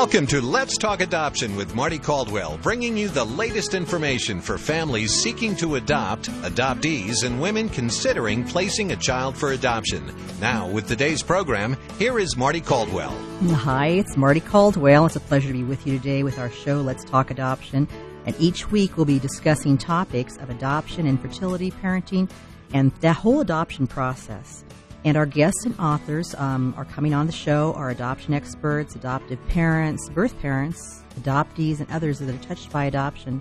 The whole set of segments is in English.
Welcome to Let's Talk Adoption with Mardie Caldwell, bringing you the latest information for families seeking to adopt, adoptees, and women considering placing a child for adoption. Now, with today's program, here is Mardie Caldwell. Hi, it's Mardie Caldwell. It's a pleasure to be with you today with our show, Let's Talk Adoption. And each week we'll be discussing topics of adoption, infertility, parenting, and the whole adoption process. And our guests and authors um, are coming on the show are adoption experts, adoptive parents, birth parents, adoptees, and others that are touched by adoption.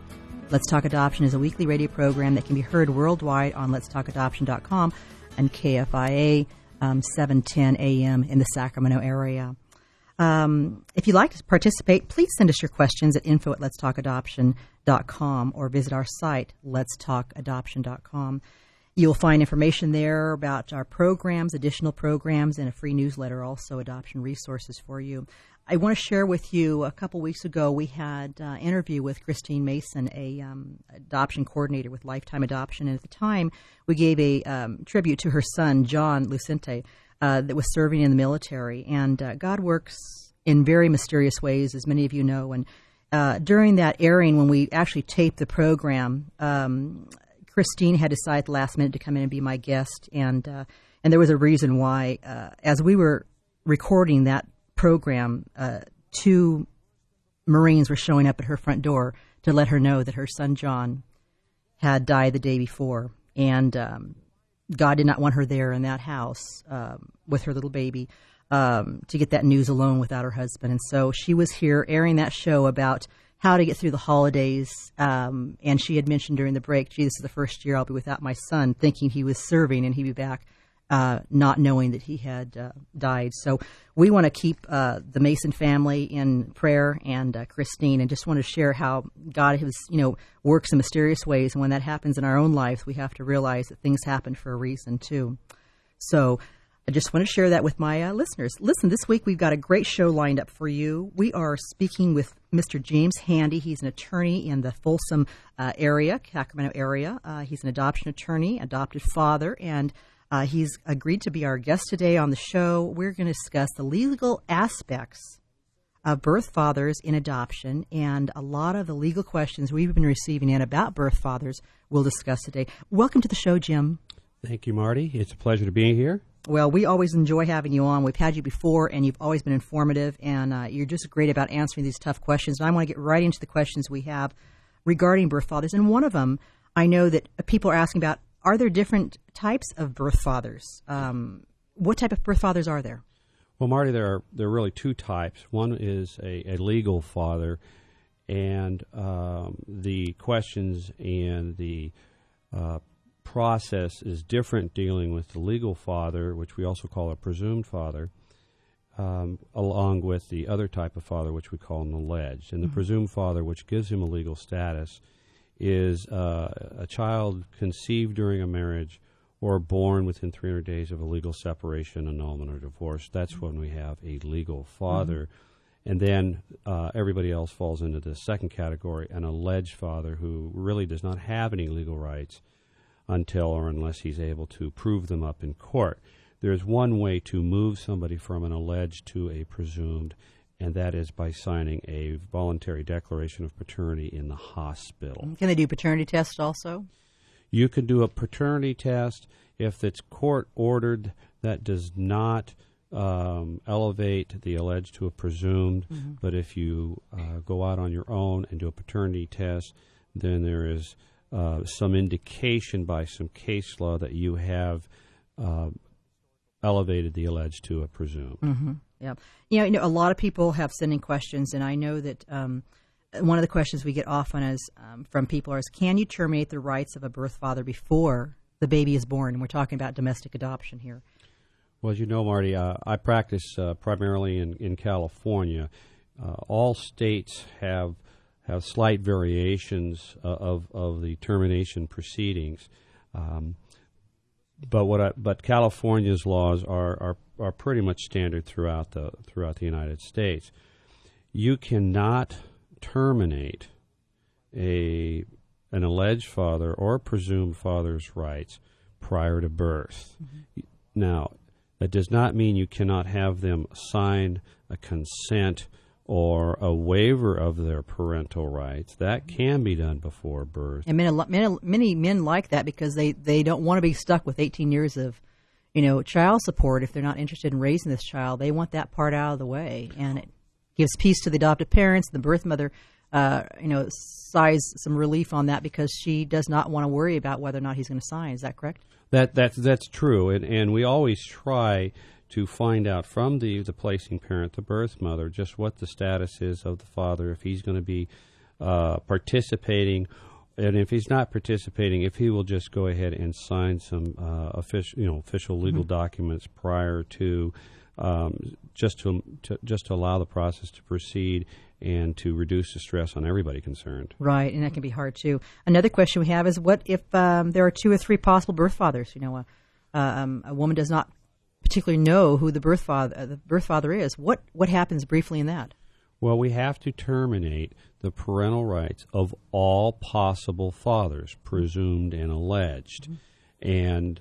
Let's Talk Adoption is a weekly radio program that can be heard worldwide on letstalkadoption.com and KFIA um, 710 AM in the Sacramento area. Um, if you'd like to participate, please send us your questions at info at letstalkadoption.com or visit our site, letstalkadoption.com. You'll find information there about our programs, additional programs, and a free newsletter, also adoption resources for you. I want to share with you a couple weeks ago we had an uh, interview with Christine Mason, a um, adoption coordinator with Lifetime Adoption, and at the time we gave a um, tribute to her son John Lucente uh, that was serving in the military. And uh, God works in very mysterious ways, as many of you know. And uh, during that airing, when we actually taped the program, um, Christine had decided last minute to come in and be my guest, and uh, and there was a reason why. Uh, as we were recording that program, uh, two Marines were showing up at her front door to let her know that her son John had died the day before, and um, God did not want her there in that house um, with her little baby. Um, to get that news alone without her husband. And so she was here airing that show about how to get through the holidays. Um, and she had mentioned during the break, gee, this is the first year I'll be without my son, thinking he was serving and he'd be back, uh, not knowing that he had uh, died. So we want to keep uh, the Mason family in prayer and uh, Christine, and just want to share how God has, you know, works in mysterious ways. And when that happens in our own lives, we have to realize that things happen for a reason too. So I just want to share that with my uh, listeners. Listen, this week we've got a great show lined up for you. We are speaking with Mr. James Handy. He's an attorney in the Folsom uh, area, Sacramento area. Uh, he's an adoption attorney, adopted father, and uh, he's agreed to be our guest today on the show. We're going to discuss the legal aspects of birth fathers in adoption and a lot of the legal questions we've been receiving in about birth fathers we'll discuss today. Welcome to the show, Jim. Thank you, Mardie. It's a pleasure to be here. Well, we always enjoy having you on. We've had you before, and you've always been informative, and uh, you're just great about answering these tough questions. And I want to get right into the questions we have regarding birth fathers. And one of them, I know that people are asking about: Are there different types of birth fathers? Um, what type of birth fathers are there? Well, Mardie, there are there are really two types. One is a, a legal father, and um, the questions and the uh, process is different dealing with the legal father, which we also call a presumed father, um, along with the other type of father, which we call an alleged. And the mm-hmm. presumed father, which gives him a legal status, is uh, a child conceived during a marriage or born within 300 days of a legal separation, annulment, or divorce. That's mm-hmm. when we have a legal father. Mm-hmm. And then uh, everybody else falls into the second category, an alleged father who really does not have any legal rights until or unless he's able to prove them up in court. There's one way to move somebody from an alleged to a presumed, and that is by signing a voluntary declaration of paternity in the hospital. Can they do paternity tests also? You can do a paternity test if it's court ordered. That does not um, elevate the alleged to a presumed, mm-hmm. but if you uh, go out on your own and do a paternity test, then there is uh, some indication by some case law that you have uh, elevated the alleged to a presumed. Mm-hmm. Yeah, you know, you know, a lot of people have sending questions, and I know that um, one of the questions we get often is um, from people is, "Can you terminate the rights of a birth father before the baby is born?" And we're talking about domestic adoption here. Well, as you know, Mardie, uh, I practice uh, primarily in in California. Uh, all states have have slight variations uh, of of the termination proceedings. Um, but what I, but California's laws are, are are pretty much standard throughout the throughout the United States. You cannot terminate a an alleged father or presumed father's rights prior to birth. Mm-hmm. Now, that does not mean you cannot have them sign a consent or a waiver of their parental rights. That can be done before birth. And many, many, many men like that because they, they don't want to be stuck with 18 years of, you know, child support if they're not interested in raising this child. They want that part out of the way, and it gives peace to the adoptive parents. The birth mother, uh, you know, sighs some relief on that because she does not want to worry about whether or not he's going to sign. Is that correct? That that's that's true, and and we always try to find out from the, the placing parent, the birth mother, just what the status is of the father, if he's going to be uh, participating, and if he's not participating, if he will just go ahead and sign some uh, official, you know, official legal mm-hmm. documents prior to, um, just to, to just to allow the process to proceed and to reduce the stress on everybody concerned. Right, and that can be hard too. Another question we have is, what if um, there are two or three possible birth fathers? You know, a, um, a woman does not particularly know who the birth father uh, the birth father is. What what happens briefly in that? Well, we have to terminate the parental rights of all possible fathers, presumed and alleged, mm-hmm. and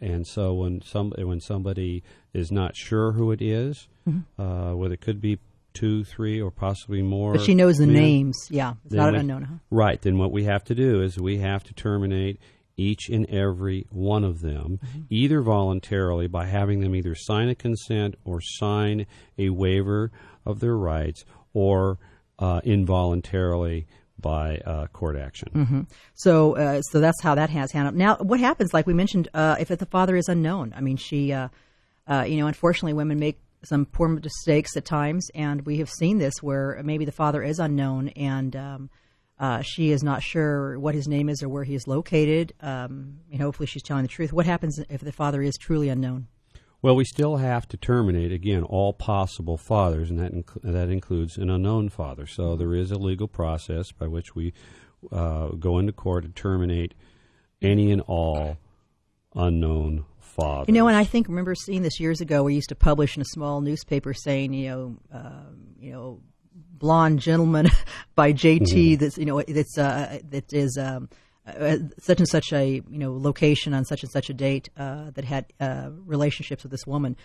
and so when some when somebody is not sure who it is, mm-hmm. uh, whether it could be two, three, or possibly more, but she knows the men, names. Yeah, it's not we, unknown. Huh? Right. Then what we have to do is we have to terminate each and every one of them, mm-hmm. either voluntarily by having them either sign a consent or sign a waiver of their rights, or uh, involuntarily by uh, court action. Mm-hmm. So, uh, so that's how that has handled. Now, what happens? Like we mentioned, uh, if the father is unknown, I mean, she, uh, uh, you know, unfortunately, women make some poor mistakes at times, and we have seen this where maybe the father is unknown and. Um, uh, she is not sure what his name is or where he is located. Um, and hopefully, she's telling the truth. What happens if the father is truly unknown? Well, we still have to terminate again all possible fathers, and that inc- that includes an unknown father. So there is a legal process by which we uh, go into court to terminate any and all unknown fathers. You know, and I think remember seeing this years ago. We used to publish in a small newspaper saying, you know, uh, you know blonde gentleman by JT mm-hmm. that's you know that's uh, that is um, uh, such and such a you know location on such and such a date uh, that had uh, relationships with this woman.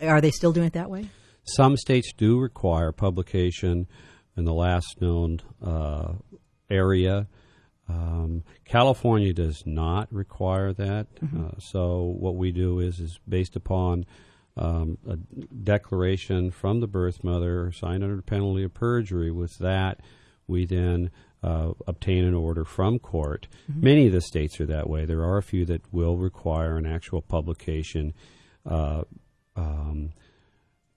Are they still doing it that way? Some states do require publication in the last known uh, area. Um, California does not require that. Mm-hmm. Uh, so what we do is is based upon um, a declaration from the birth mother signed under penalty of perjury. With that, we then uh, obtain an order from court. Mm-hmm. Many of the states are that way. There are a few that will require an actual publication. Uh, um,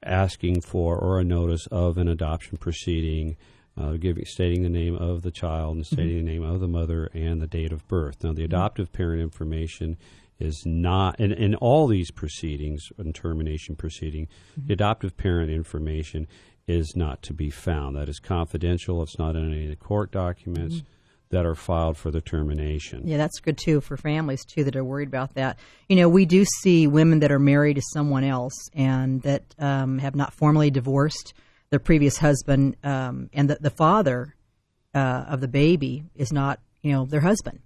asking for or a notice of an adoption proceeding, uh, giving stating the name of the child and stating mm-hmm. the name of the mother and the date of birth. Now, the mm-hmm. adoptive parent information is not in, in all these proceedings and termination proceeding mm-hmm. the adoptive parent information is not to be found. That is confidential. It's not in any of the court documents mm-hmm. that are filed for the termination. Yeah that's good too for families too that are worried about that. You know we do see women that are married to someone else and that um, have not formally divorced their previous husband um, and the, the father uh, of the baby is not you know their husband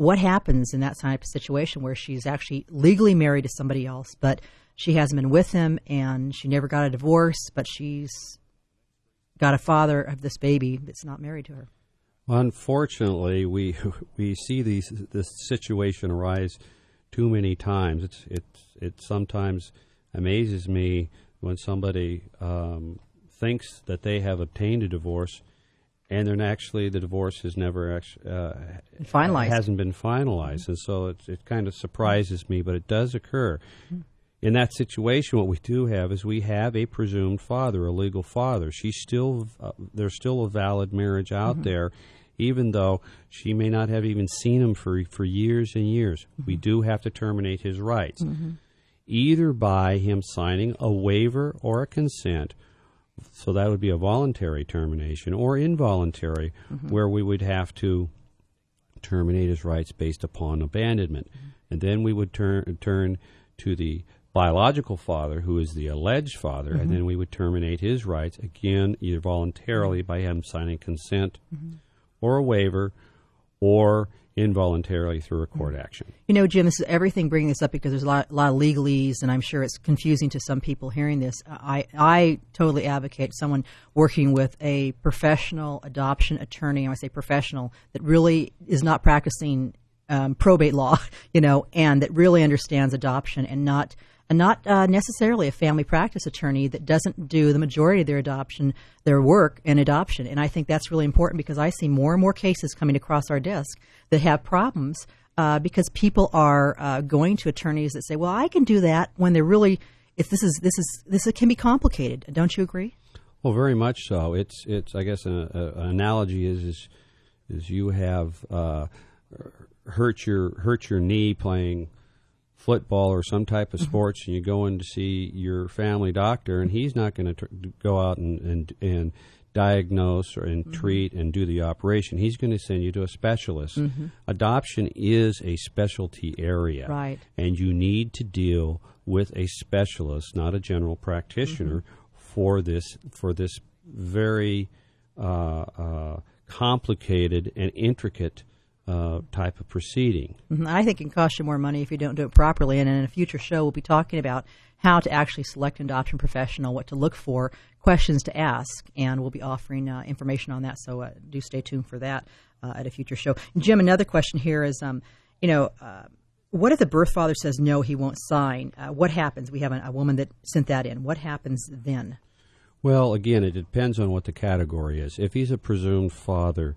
what happens in that type of situation where she's actually legally married to somebody else, but she hasn't been with him and she never got a divorce, but she's got a father of this baby that's not married to her. Unfortunately, we we see these this situation arise too many times. It's it's it sometimes amazes me when somebody um, thinks that they have obtained a divorce and then actually the divorce has never actually uh, finalized. Hasn't been finalized, mm-hmm. and so it, it kind of surprises me, but it does occur. Mm-hmm. In that situation, what we do have is we have a presumed father, a legal father. She's still uh, there's still a valid marriage out mm-hmm. there, even though she may not have even seen him for for years and years. We mm-hmm. do have to terminate his rights, mm-hmm. either by him signing a waiver or a consent so that would be a voluntary termination or involuntary, mm-hmm. where we would have to terminate his rights based upon abandonment. Mm-hmm. And then we would turn turn to the biological father, who is the alleged father, mm-hmm. and then we would terminate his rights again, either voluntarily by him signing consent mm-hmm. or a waiver, or involuntarily through a court action. You know, Jim, this is everything bringing this up because there's a lot, a lot of legalese, and I'm sure it's confusing to some people hearing this. I, I totally advocate someone working with a professional adoption attorney. I say professional that really is not practicing um, probate law, you know, and that really understands adoption and not not uh, necessarily a family practice attorney that doesn't do the majority of their adoption, their work in adoption. And I think that's really important because I see more and more cases coming across our desk that have problems uh, because people are uh, going to attorneys that say, "Well, I can do that," when they're really, if this is this is this can be complicated. Don't you agree? Well, very much so. It's it's I guess an, analogy is is is you have uh, hurt your hurt your knee playing football or some type of mm-hmm. sports, and you go in to see your family doctor, and he's not going to tr- go out and and, and diagnose or and mm-hmm. treat and do the operation. He's going to send you to a specialist. Mm-hmm. Adoption is a specialty area, right? And you need to deal with a specialist, not a general practitioner, mm-hmm. for this for this very uh, uh, complicated and intricate uh, type of proceeding. Mm-hmm. I think it can cost you more money if you don't do it properly. And in a future show, we'll be talking about how to actually select an adoption professional, what to look for, questions to ask, and we'll be offering uh, information on that. So uh, do stay tuned for that uh, at a future show. Jim, another question here is, um, you know uh, what if the birth father says no, he won't sign? Uh, what happens? We have a, a, woman that sent that in. What happens then? Well, again, it depends on what the category is. If he's a presumed father,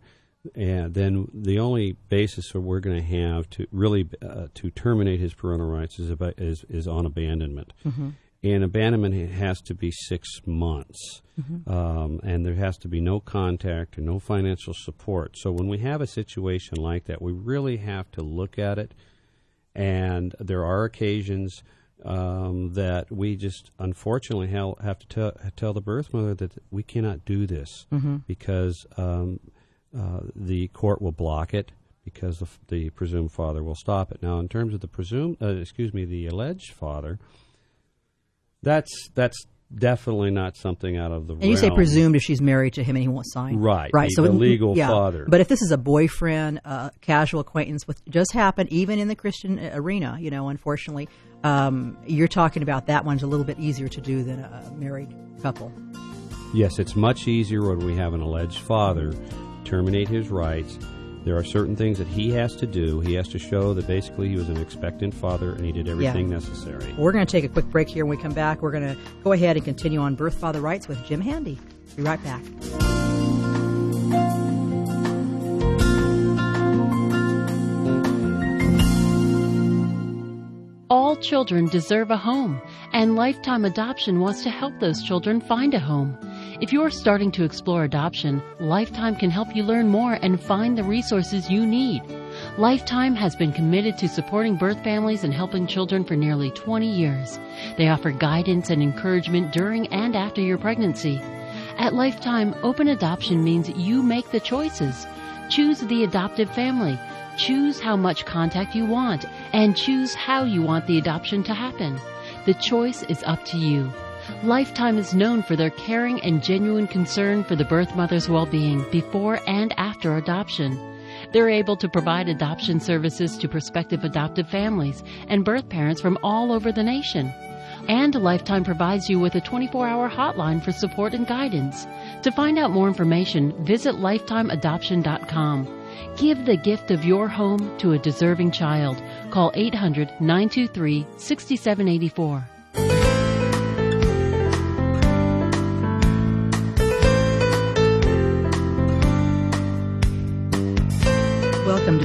and then the only basis that we're going to have to really uh, to terminate his parental rights is about, is, is on abandonment. Mm-hmm. And abandonment has to be six months, mm-hmm. um, and there has to be no contact or no financial support. So when we have a situation like that, we really have to look at it. And there are occasions um, that we just unfortunately have to tell, tell the birth mother that we cannot do this mm-hmm. because um, uh, the court will block it because the, the, presumed father will stop it. Now, in terms of the presumed, uh, excuse me, the alleged father, that's that's definitely not something out of the. And you say presumed if she's married to him and he won't sign, right? Right. So the legal yeah. father. But if this is a boyfriend, uh, casual acquaintance, with just happened even in the Christian arena, you know, unfortunately, um, you're talking about that one's a little bit easier to do than a married couple. Yes, it's much easier when we have an alleged father terminate his rights. There are certain things that he has to do. He has to show that basically he was an expectant father and he did everything yeah. necessary. We're going to take a quick break here. When we come back, we're going to go ahead and continue on birth father rights with Jim Handy. Be right back. All children deserve a home, and Lifetime Adoption wants to help those children find a home. If you are starting to explore adoption, Lifetime can help you learn more and find the resources you need. Lifetime has been committed to supporting birth families and helping children for nearly 20 years. They offer guidance and encouragement during and after your pregnancy. At Lifetime, open adoption means you make the choices. Choose the adoptive family. Choose how much contact you want and choose how you want the adoption to happen. The choice is up to you. Lifetime is known for their caring and genuine concern for the birth mother's well-being before and after adoption. They're able to provide adoption services to prospective adoptive families and birth parents from all over the nation. And Lifetime provides you with a 24-hour hotline for support and guidance. To find out more information, visit lifetimeadoption.com. Give the gift of your home to a deserving child. Call 800 923 6784.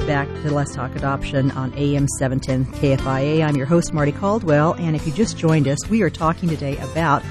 Back to Let's Talk Adoption on AM 710 KFIA. I'm your host, Mardie Caldwell, and if you just joined us, we are talking today about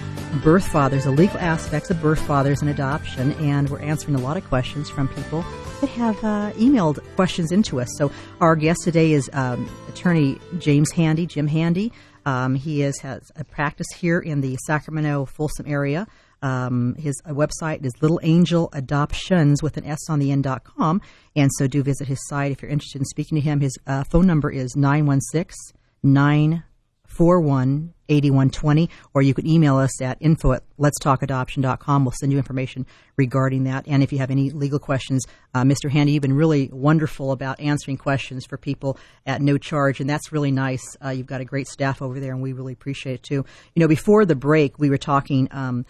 birth fathers, the legal aspects of birth fathers and adoption, and we're answering a lot of questions from people that have uh, emailed questions into us. So our guest today is um, attorney James Handy, Jim Handy. Um, he is, has a practice here in the Sacramento Folsom area. Um, his uh, website is Little Angel Adoptions with an S on the end dot com. And so do visit his site if you're interested in speaking to him. His uh, phone number is 916 941 8120, or you can email us at info at letstalkadoption.com. We'll send you information regarding that. And if you have any legal questions, uh, Mr. Handy, you've been really wonderful about answering questions for people at no charge, and that's really nice. Uh, you've got a great staff over there, and we really appreciate it too. You know, before the break, we were talking. Um,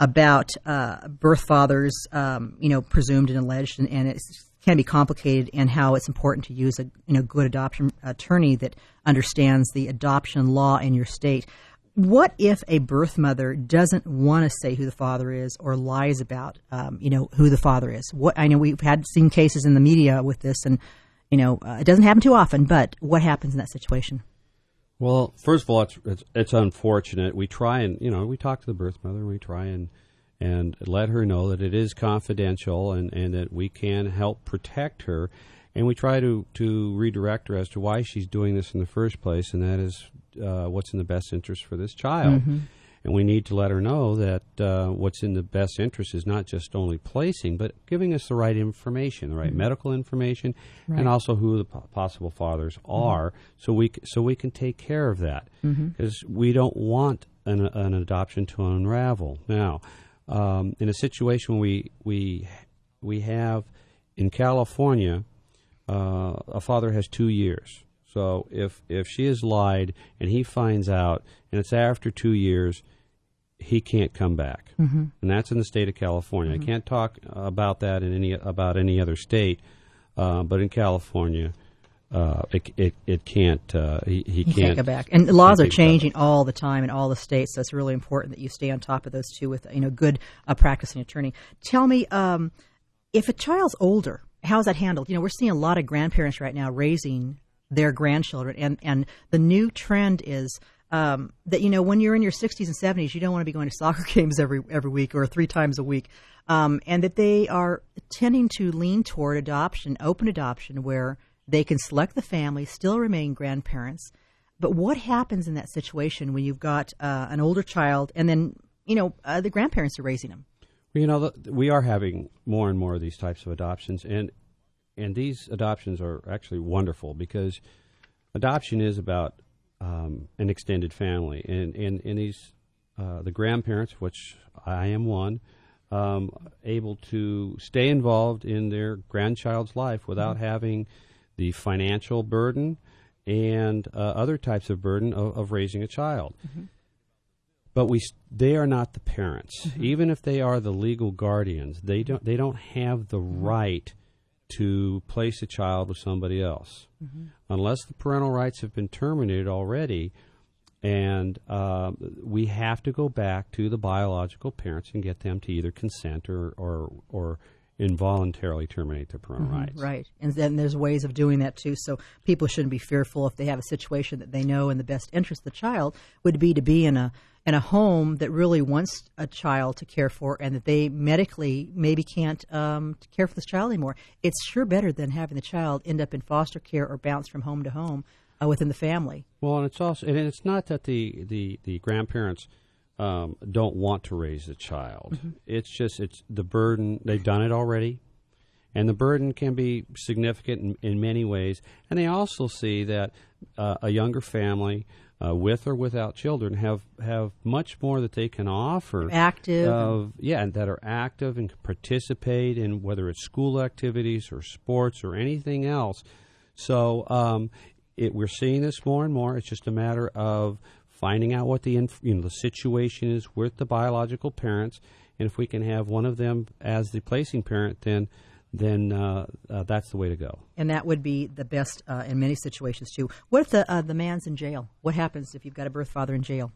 about uh, birth fathers, um, you know, presumed and alleged, and, and it can be complicated, and how it's important to use a you know good adoption attorney that understands the adoption law in your state. What if a birth mother doesn't want to say who the father is or lies about, um, you know, who the father is? What I know we've had seen cases in the media with this, and you know, uh, it doesn't happen too often. But what happens in that situation? Well, first of all, it's, it's, it's unfortunate. We try and you know we talk to the birth mother. We try and and let her know that it is confidential and, and that we can help protect her. And we try to, to redirect her as to why she's doing this in the first place, and that is uh, what's in the best interest for this child. Mm-hmm. And we need to let her know that uh, what's in the best interest is not just only placing, but giving us the right information, the right mm-hmm. medical information, right. and also who the po- possible fathers mm-hmm. are, so we c- so we can take care of that because mm-hmm. we don't want an, an adoption to unravel. Now, um, in a situation we we we have in California, uh, a father has two years. So if if she has lied and he finds out, and it's after two years, he can't come back, mm-hmm. and that's in the state of California. Mm-hmm. I can't talk about that in any about any other state, uh, but in California, uh, it, it, it can't uh, he, he, can't, can't, go back. And laws are changing all the time in all the states, so it's really important that you stay on top of those two with you know good uh, practicing attorney. Tell me, um, if a child's older, how is that handled? You know, we're seeing a lot of grandparents right now raising their grandchildren, and and the new trend is um, that you know when you're in your 60s and 70s, you don't want to be going to soccer games every every week or three times a week, um, and that they are tending to lean toward adoption, open adoption, where they can select the family, still remain grandparents. But what happens in that situation when you've got uh, an older child and then, you know, uh, the grandparents are raising them? You know, we are having more and more of these types of adoptions, and and these adoptions are actually wonderful because adoption is about um, an extended family, and and, and these uh, the grandparents, which I am one, um, able to stay involved in their grandchild's life without mm-hmm. having the financial burden and uh, other types of burden of, of raising a child. Mm-hmm. But we, they are not the parents. Mm-hmm. Even if they are the legal guardians, they don't, they don't have the mm-hmm. right to place a child with somebody else. Mm-hmm. Unless the parental rights have been terminated already, and uh, we have to go back to the biological parents and get them to either consent or, or, or involuntarily terminate their parental mm-hmm, rights. Right. And then there's ways of doing that too. So people shouldn't be fearful if they have a situation that they know in the best interest of the child would be to be in a in a home that really wants a child to care for and that they medically maybe can't um, care for this child anymore. It's sure better than having the child end up in foster care or bounce from home to home uh, within the family. Well, and it's also and it's not that the the, the grandparents – um, don't want to raise the child. Mm-hmm. It's just it's the burden. They've done it already, and the burden can be significant in, in many ways. And they also see that uh, a younger family. Uh, with or without children, have have much more that they can offer. Active, of, yeah, and that are active and can participate in whether it's school activities or sports or anything else. So um, it, we're seeing this more and more. It's just a matter of finding out what the inf- you know the situation is with the biological parents, and if we can have one of them as the placing parent, then then uh, uh, that's the way to go. And that would be the best uh, in many situations too. What if the uh, the man's in jail? What happens if you've got a birth father in jail?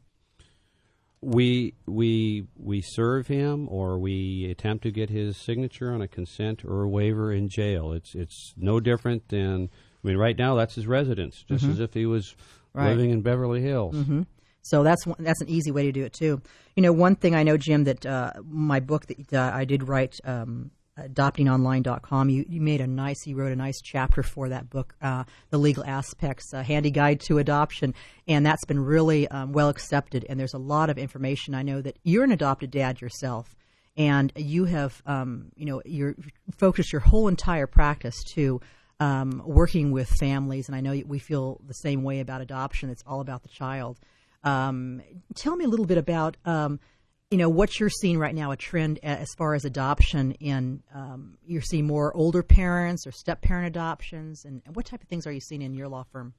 We we we serve him, or we attempt to get his signature on a consent or a waiver in jail. It's it's no different than I mean, right now that's his residence, just mm-hmm. as if he was right. living in Beverly Hills. Mm-hmm. So that's one, that's an easy way to do it too. You know, one thing I know, Jim, that uh, my book that uh, I did write, um, adoptingonline.com, you, you made a nice, you wrote a nice chapter for that book, uh, the legal aspects, a handy guide to adoption, and that's been really um, well accepted. And there's a lot of information. I know that you're an adopted dad yourself, and you have, um, you know, you're focused your whole entire practice to um, working with families. And I know we feel the same way about adoption. It's all about the child. Um, tell me a little bit about um, you know what you're seeing right now a trend as far as adoption in um, you're seeing more older parents or step parent adoptions and, and, what type of things are you seeing in your law firm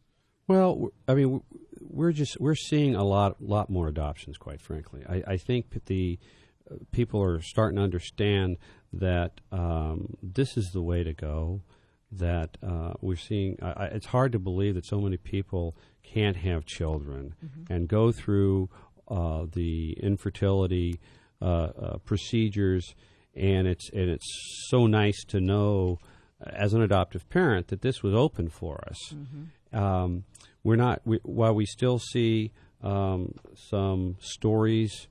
well i mean we're just we're seeing a lot lot more adoptions quite frankly i, I think the uh, people are starting to understand that um, this is the way to go that uh, we're seeing I, it's hard to believe that so many people can't have children mm-hmm. and go through the infertility uh, uh, procedures, and it's and it's so nice to know as an adoptive parent that this was open for us. Mm-hmm. Um, we're not we, while we still see um, some stories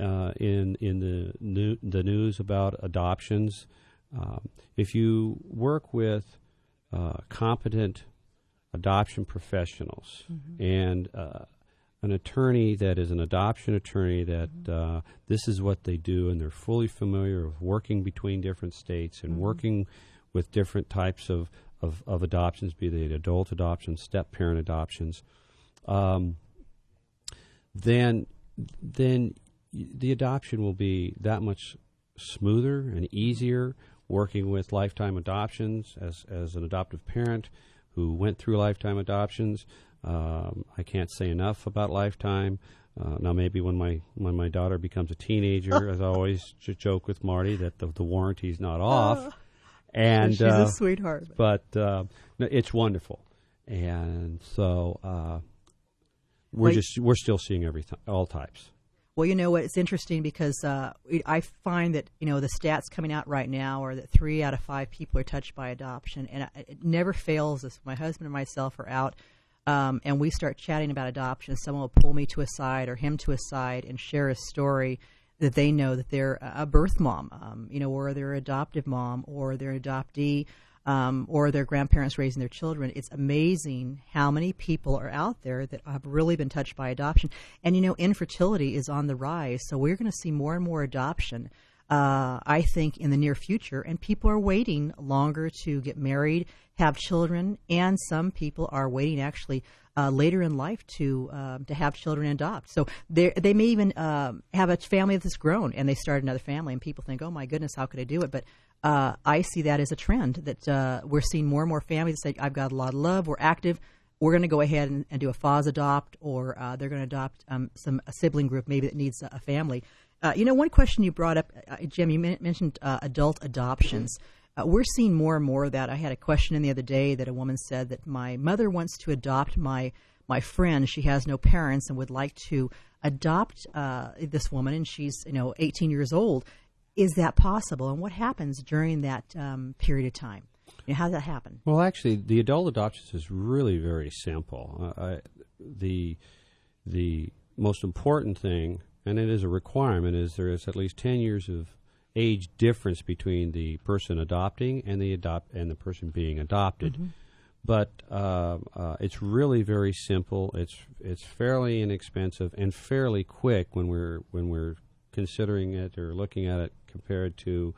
uh, in in the new, the news about adoptions. Um, if you work with uh, competent adoption professionals mm-hmm. and uh, an attorney that is an adoption attorney that mm-hmm. uh, this is what they do and they're fully familiar with working between different states and mm-hmm. working with different types of, of, of, adoptions, be they adult adoptions, step parent adoptions, um, then then the adoption will be that much smoother and easier working with lifetime adoptions as, as an adoptive parent who went through lifetime adoptions um, I can't say enough about Lifetime. Uh, now, maybe when my when my daughter becomes a teenager, as I always joke with Mardie, that the, the warranty's not off. Uh, and she's uh, a sweetheart. But uh, it's wonderful, and so uh, we're well, just we're still seeing everything, all types. Well, you know what? It's interesting because uh, I find that you know the stats coming out right now are that three out of five people are touched by adoption, and it never fails us. My husband and myself are out um, and we start chatting about adoption, someone will pull me to a side or him to a side and share a story that they know that they're a birth mom, um, you know, or they're adoptive mom, or they're adoptee, um, or their grandparents raising their children. It's amazing how many people are out there that have really been touched by adoption. And you know, infertility is on the rise, so we're going to see more and more adoption. Uh, I think in the near future, and people are waiting longer to get married have children, and some people are waiting actually uh, later in life to uh, to have children and adopt. So they they may even uh, have a family that's grown and they start another family, and people think, oh my goodness, how could I do it? But uh, I see that as a trend that uh, we're seeing more and more families say, I've got a lot of love, we're active. We're going to go ahead and, and, do a fost-adopt, or uh, they're going to adopt um, some a sibling group maybe that needs a, a family. you know, one question you brought up, Jim, you mentioned adult adoptions. Uh, we're seeing more and more of that. I had a question in the other day that a woman said that my mother wants to adopt my my friend. She has no parents and would like to adopt uh, this woman, and she's you know 18 years old. Is that possible? And what happens during that um, period of time? You know, how does that happen? Well, actually, the adult adoption is really very simple. Uh, I, the the most important thing, and it is a requirement, is there is at least 10 years of age difference between the person adopting and the adopt and the person being adopted. Mm-hmm. But uh, uh, it's really very simple. It's it's fairly inexpensive and fairly quick when we're when we're considering it or looking at it compared to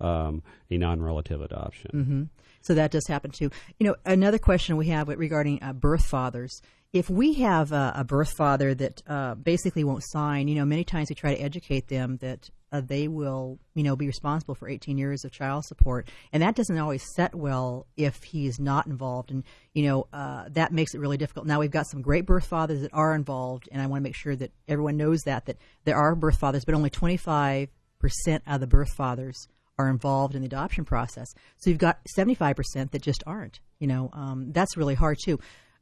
um, a non-relative adoption. Mm-hmm. So that does happen too. You know, another question we have regarding uh, birth fathers if we have a, a birth father that uh, basically won't sign, you know, many times we try to educate them that uh, they will, you know, be responsible for 18 years of child support, and that doesn't always set well if he's not involved, and you know, uh, that makes it really difficult. Now we've got some great birth fathers that are involved, and I want to make sure that everyone knows that that there are birth fathers, but only 25 percent of the birth fathers are involved in the adoption process. So you've got 75 percent that just aren't. You know, um, that's really hard too.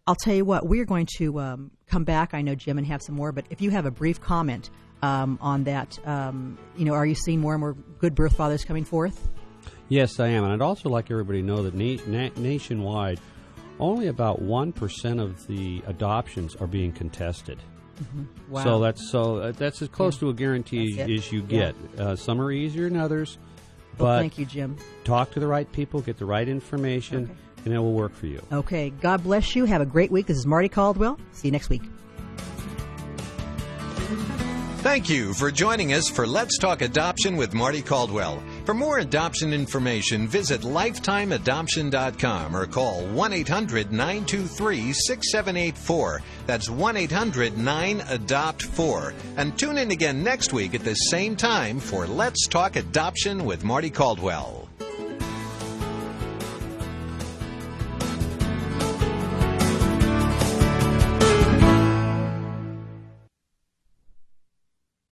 I'll tell you what, we are going to um, come back. I know Jim and have some more, but if you have a brief comment um, on that, um, you know, are you seeing more and more good birth fathers coming forth? Yes, I am. And I'd also like everybody to know that na- na- nationwide, only about 1% of the adoptions are being contested. Mm-hmm. Wow. So that's so that's as close yeah. to a guarantee as you get. Yeah. Uh, some are easier than others, but well, thank you, Jim. Talk to the right people, get the right information. Okay and it will work for you. Okay. God bless you. Have a great week. This is Mardie Caldwell. See you next week. Thank you for joining us for Let's Talk Adoption with Mardie Caldwell. For more adoption information, visit lifetimeadoption.com or call 1 800 923 6784. That's 1 800 9 Adopt 4. And tune in again next week at the same time for Let's Talk Adoption with Mardie Caldwell.